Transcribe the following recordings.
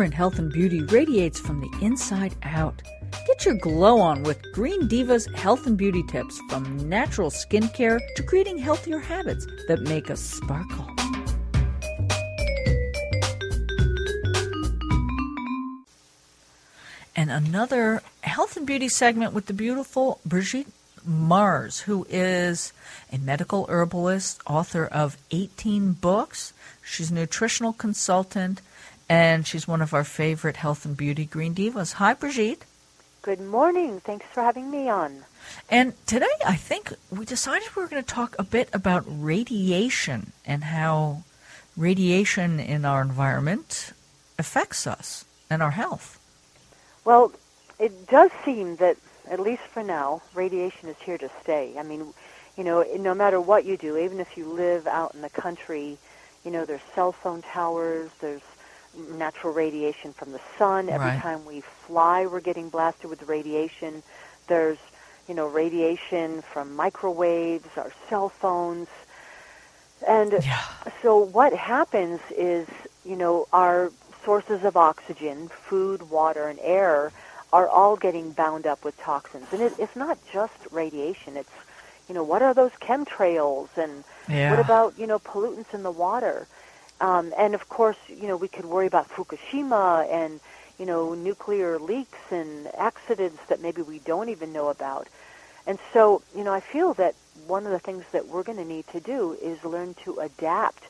vibrant health and beauty radiates from the inside out. Get your glow on with Green Diva's health and beauty tips from natural skincare to creating healthier habits that make us sparkle. And another health and beauty segment with the beautiful Brigitte Mars, who is a medical herbalist, author of 18 books. She's a nutritional consultant, and she's one of our favorite health and beauty green divas. Hi, Brigitte. Good morning. Thanks for having me on. And today, I think we decided we were going to talk a bit about radiation and how radiation in our environment affects us and our health. Well, it does seem that, at least for now, radiation is here to stay. I mean, you know, no matter what you do, even if you live out in the country, you know, there's cell phone towers, there's natural radiation from the sun. Every Right. time we fly, we're getting blasted with radiation. There's, you know, radiation from microwaves, our cell phones. And Yeah. so what happens is, you know, our sources of oxygen, food, water, and air are all getting bound up with toxins. And it, it's not just radiation. It's, you know, what are those chemtrails and Yeah. what about, you know, pollutants in the water? Um, and of course, you know, we could worry about Fukushima and, you know, nuclear leaks and accidents that maybe we don't even know about. And so, you know, I feel that one of the things that we're going to need to do is learn to adapt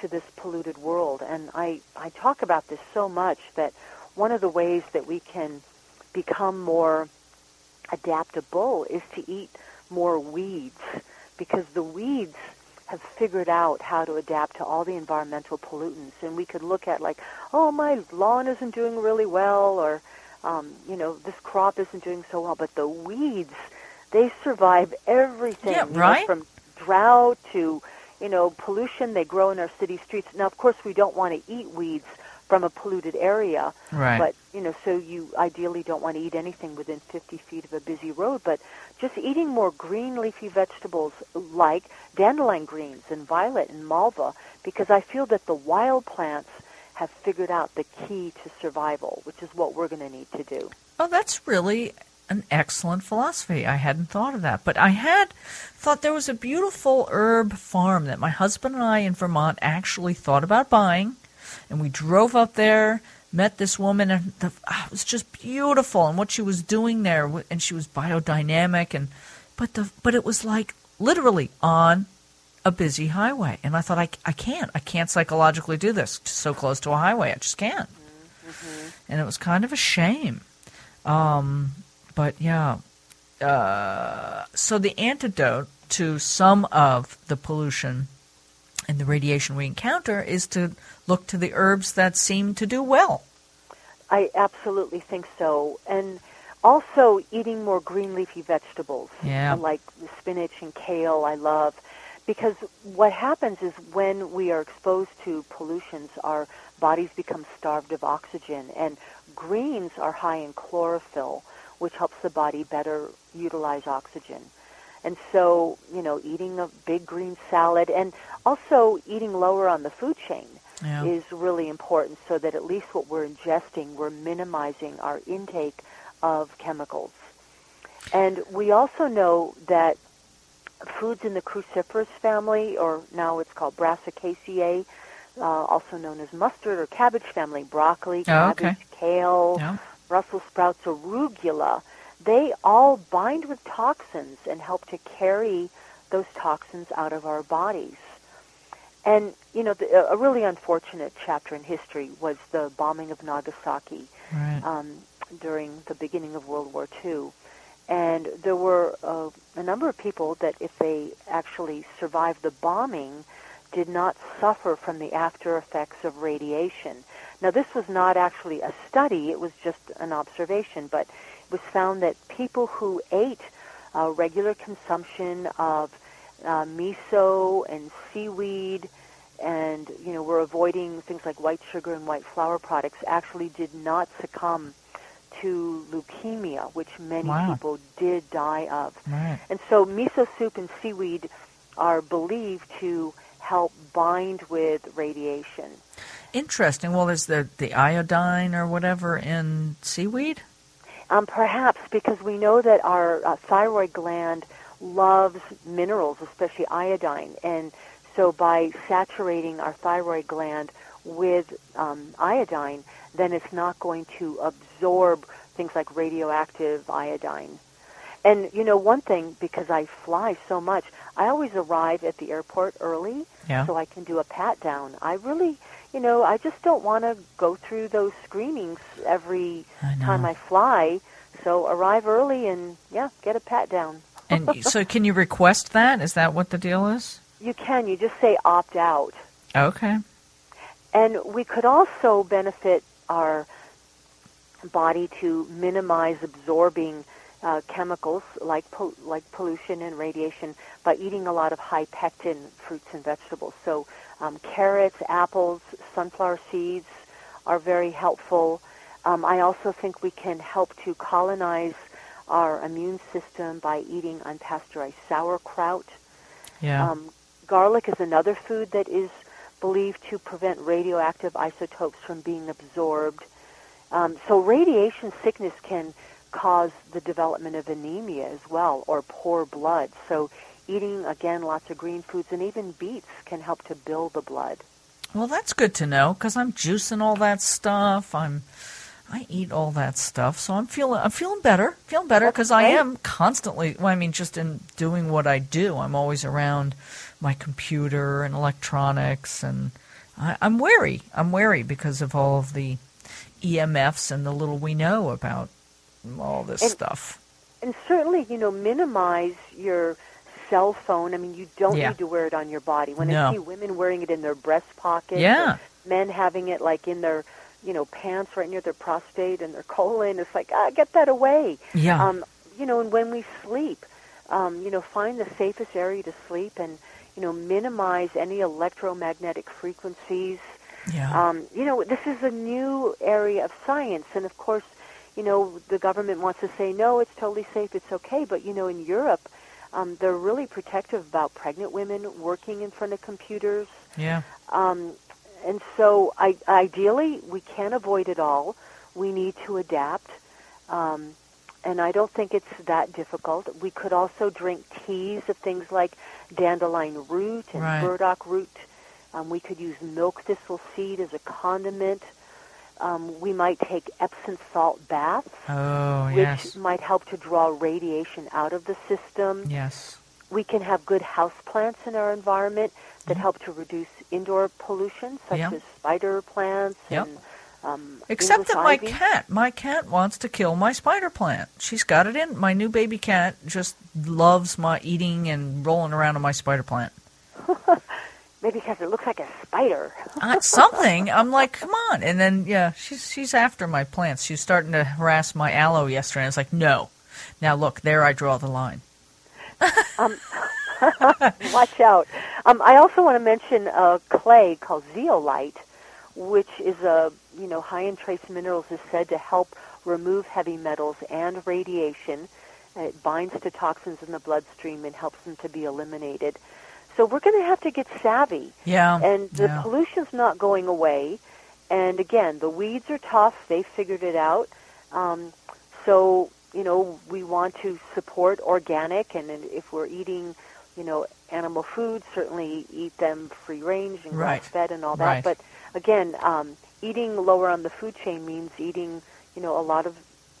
to this polluted world. And I, I talk about this so much that one of the ways that we can become more adaptable is to eat more weeds because the weeds have figured out how to adapt to all the environmental pollutants. And we could look at like oh my lawn isn't doing really well or um, you know this crop isn't doing so well. But the weeds they survive everything Yeah, you know, from drought to you know pollution. They grow in our city streets. Now of course we don't want to eat weeds from a polluted area Right. but you know, so you ideally don't want to eat anything within 50 feet of a busy road, but just eating more green leafy vegetables like dandelion greens and violet and malva, because I feel that the wild plants have figured out the key to survival, which is what we're going to need to do. Oh, that's really an excellent philosophy. I hadn't thought of that. But I had thought there was a beautiful herb farm that my husband and I in Vermont actually thought about buying. And we drove up there, met this woman, and the, ah, it was just beautiful. And what she was doing there, and she was biodynamic, and but the but it was like literally on a busy highway. And I thought, I, I can't, I can't psychologically do this so close to a highway. I just can't. And it was kind of a shame. Um, but yeah. Uh, so the antidote to some of the pollution and the radiation we encounter is to look to the herbs that seem to do well. I absolutely think so. And also eating more green leafy vegetables, Yeah. like spinach and kale, I love. Because what happens is when we are exposed to pollutions, our bodies become starved of oxygen. And greens are high in chlorophyll, which helps the body better utilize oxygen. And so, you know, eating a big green salad and also eating lower on the food chain Yeah. is really important so that at least what we're ingesting, we're minimizing our intake of chemicals. And we also know that foods in the cruciferous family, or now it's called Brassicaceae, uh, also known as mustard or cabbage family, broccoli, Oh, cabbage, okay. kale, Yeah. Brussels sprouts, arugula, they all bind with toxins and help to carry those toxins out of our bodies. And, you know, the, a really unfortunate chapter in history was the bombing of Nagasaki Right. um, during the beginning of World War II. And there were uh, a number of people that, if they actually survived the bombing, did not suffer from the after effects of radiation. Now, this was not actually a study, it was just an observation, but it was found that people who ate uh, regular consumption of uh, miso and seaweed and you know were avoiding things like white sugar and white flour products actually did not succumb to leukemia, which many Wow. people did die of. Right. And so miso soup and seaweed are believed to help bind with radiation. Interesting. Well, is the, the iodine or whatever in seaweed? Um, perhaps because we know that our uh, thyroid gland loves minerals, especially iodine. And so by saturating our thyroid gland with um, iodine, then it's not going to absorb things like radioactive iodine. And you know, one thing because I fly so much, I always arrive at the airport early Yeah. so I can do a pat down. I really, you know, I just don't want to go through those screenings every I time I fly. So arrive early and yeah, get a pat down. And so, can you request that? Is that what the deal is? You can. You just say opt out. Okay. And we could also benefit our body to minimize absorbing uh, chemicals like po- like pollution and radiation by eating a lot of high pectin fruits and vegetables. So um, carrots, apples, sunflower seeds are very helpful. Um, I also think we can help to colonize our immune system by eating unpasteurized sauerkraut. Yeah. Um, garlic is another food that is believed to prevent radioactive isotopes from being absorbed. Um, so radiation sickness can cause the development of anemia as well, or poor blood. So eating, again, lots of green foods and even beets can help to build the blood. well, that's good to know because I'm juicing all that stuff. I'm. I eat all that stuff, so I'm feeling I'm feeling better, feeling better because I am constantly. Well, I mean, just in doing what I do, I'm always around my computer and electronics, and I, I'm wary. I'm wary because of all of the EMFs and the little we know about all this And- stuff. And certainly, you know, minimize your cell phone. I mean, you don't Yeah. need to wear it on your body. When No. I see women wearing it in their breast pocket, Yeah. men having it like in their, you know, pants right near their prostate and their colon, it's like, ah, get that away. Yeah. Um, you know, and when we sleep, um, you know, find the safest area to sleep and, you know, minimize any electromagnetic frequencies. yeah. Um, you know, this is a new area of science, and of course, you know, the government wants to say no, it's totally safe, it's okay. But you know, in Europe, um, they're really protective about pregnant women working in front of computers. yeah. Um, and so, I, ideally, we can't avoid it all. We need to adapt. Um, and I don't think it's that difficult. We could also drink teas of things like dandelion root and Right. burdock root. Um, we could use milk thistle seed as a condiment. Um, we might take Epsom salt baths, Oh, which yes. might help to draw radiation out of the system. Yes. We can have good house plants in our environment that Mhm. help to reduce indoor pollution, such Yeah. as spider plants Yep. and um, Except that my ivy. cat, my cat wants to kill my spider plant. She's got it in. My new baby cat just loves my eating and rolling around on my spider plant. Maybe because it looks like a spider. Uh, something. I'm like, come on. And then yeah, she's she's after my plants. She's starting to harass my aloe yesterday. And was like, no. Now look, there I draw the line. Watch out. Um, I also want to mention a clay called zeolite, which is a you know high in trace minerals, is said to help remove heavy metals and radiation. It binds to toxins in the bloodstream and helps them to be eliminated. So we're going to have to get savvy. Yeah. and the yeah. pollution's not going away. And again, the weeds are tough; they figured it out. Um, so you know, we want to support organic, and if we're eating, you know, animal foods, certainly eat them free range and Right. grass fed and all that. Right. But again, um, eating lower on the food chain means eating, you know, a lot of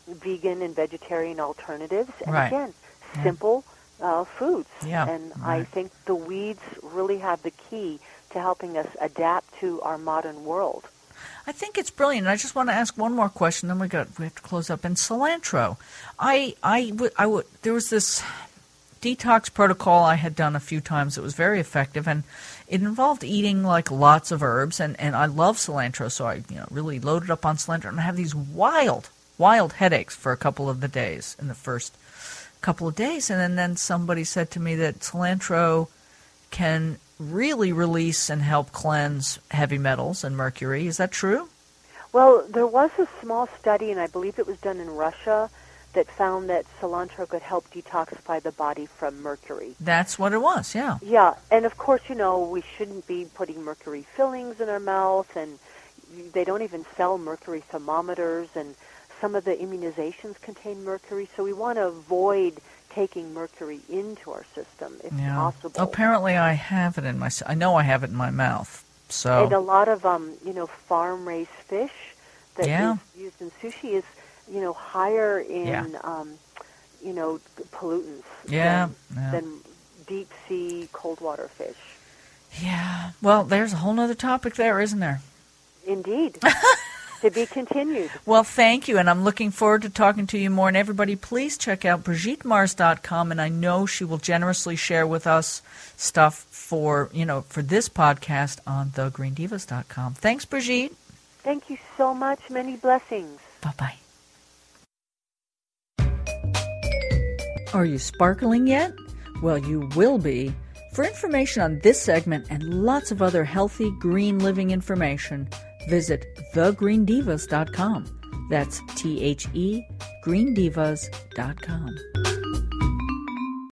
vegan and vegetarian alternatives, and Right. again, Yeah. simple uh, foods. Yeah, And I think the weeds really have the key to helping us adapt to our modern world. I think it's brilliant. I just want to ask one more question, then we got we have to close up. And cilantro, I I would I would there was this detox protocol I had done a few times. It was very effective, and it involved eating like lots of herbs. and And I love cilantro, so I you know really loaded up on cilantro, and I have these wild wild headaches for a couple of the days in the first couple of days, and then, then somebody said to me that cilantro can really release and help cleanse heavy metals and mercury. Is that true? Well, there was a small study, and I believe it was done in Russia, that found that cilantro could help detoxify the body from mercury. That's what it was, yeah. Yeah, and of course, you know, we shouldn't be putting mercury fillings in our mouth, and they don't even sell mercury thermometers, and some of the immunizations contain mercury. So we want to avoid taking mercury into our system if Yeah. possible. Apparently, I have it in my. I know I have it in my mouth. So And a lot of um, you know, farm raised fish that Yeah. is used in sushi is, you know, higher in Yeah. um, you know, pollutants Yeah, than, yeah. than deep sea cold water fish. yeah. Well, there's a whole other topic there, isn't there? Indeed. to be continued. Well, thank you, and I'm looking forward to talking to you more. And everybody, please check out BrigitteMars.com, and I know she will generously share with us stuff for you know for this podcast on thegreendivas.com. Thanks, Brigitte. Thank you so much. Many blessings. Bye bye. Are you sparkling yet? Well, you will be. For information on this segment and lots of other healthy green living information, visit thegreendivas.com. That's T H E greendivas.com.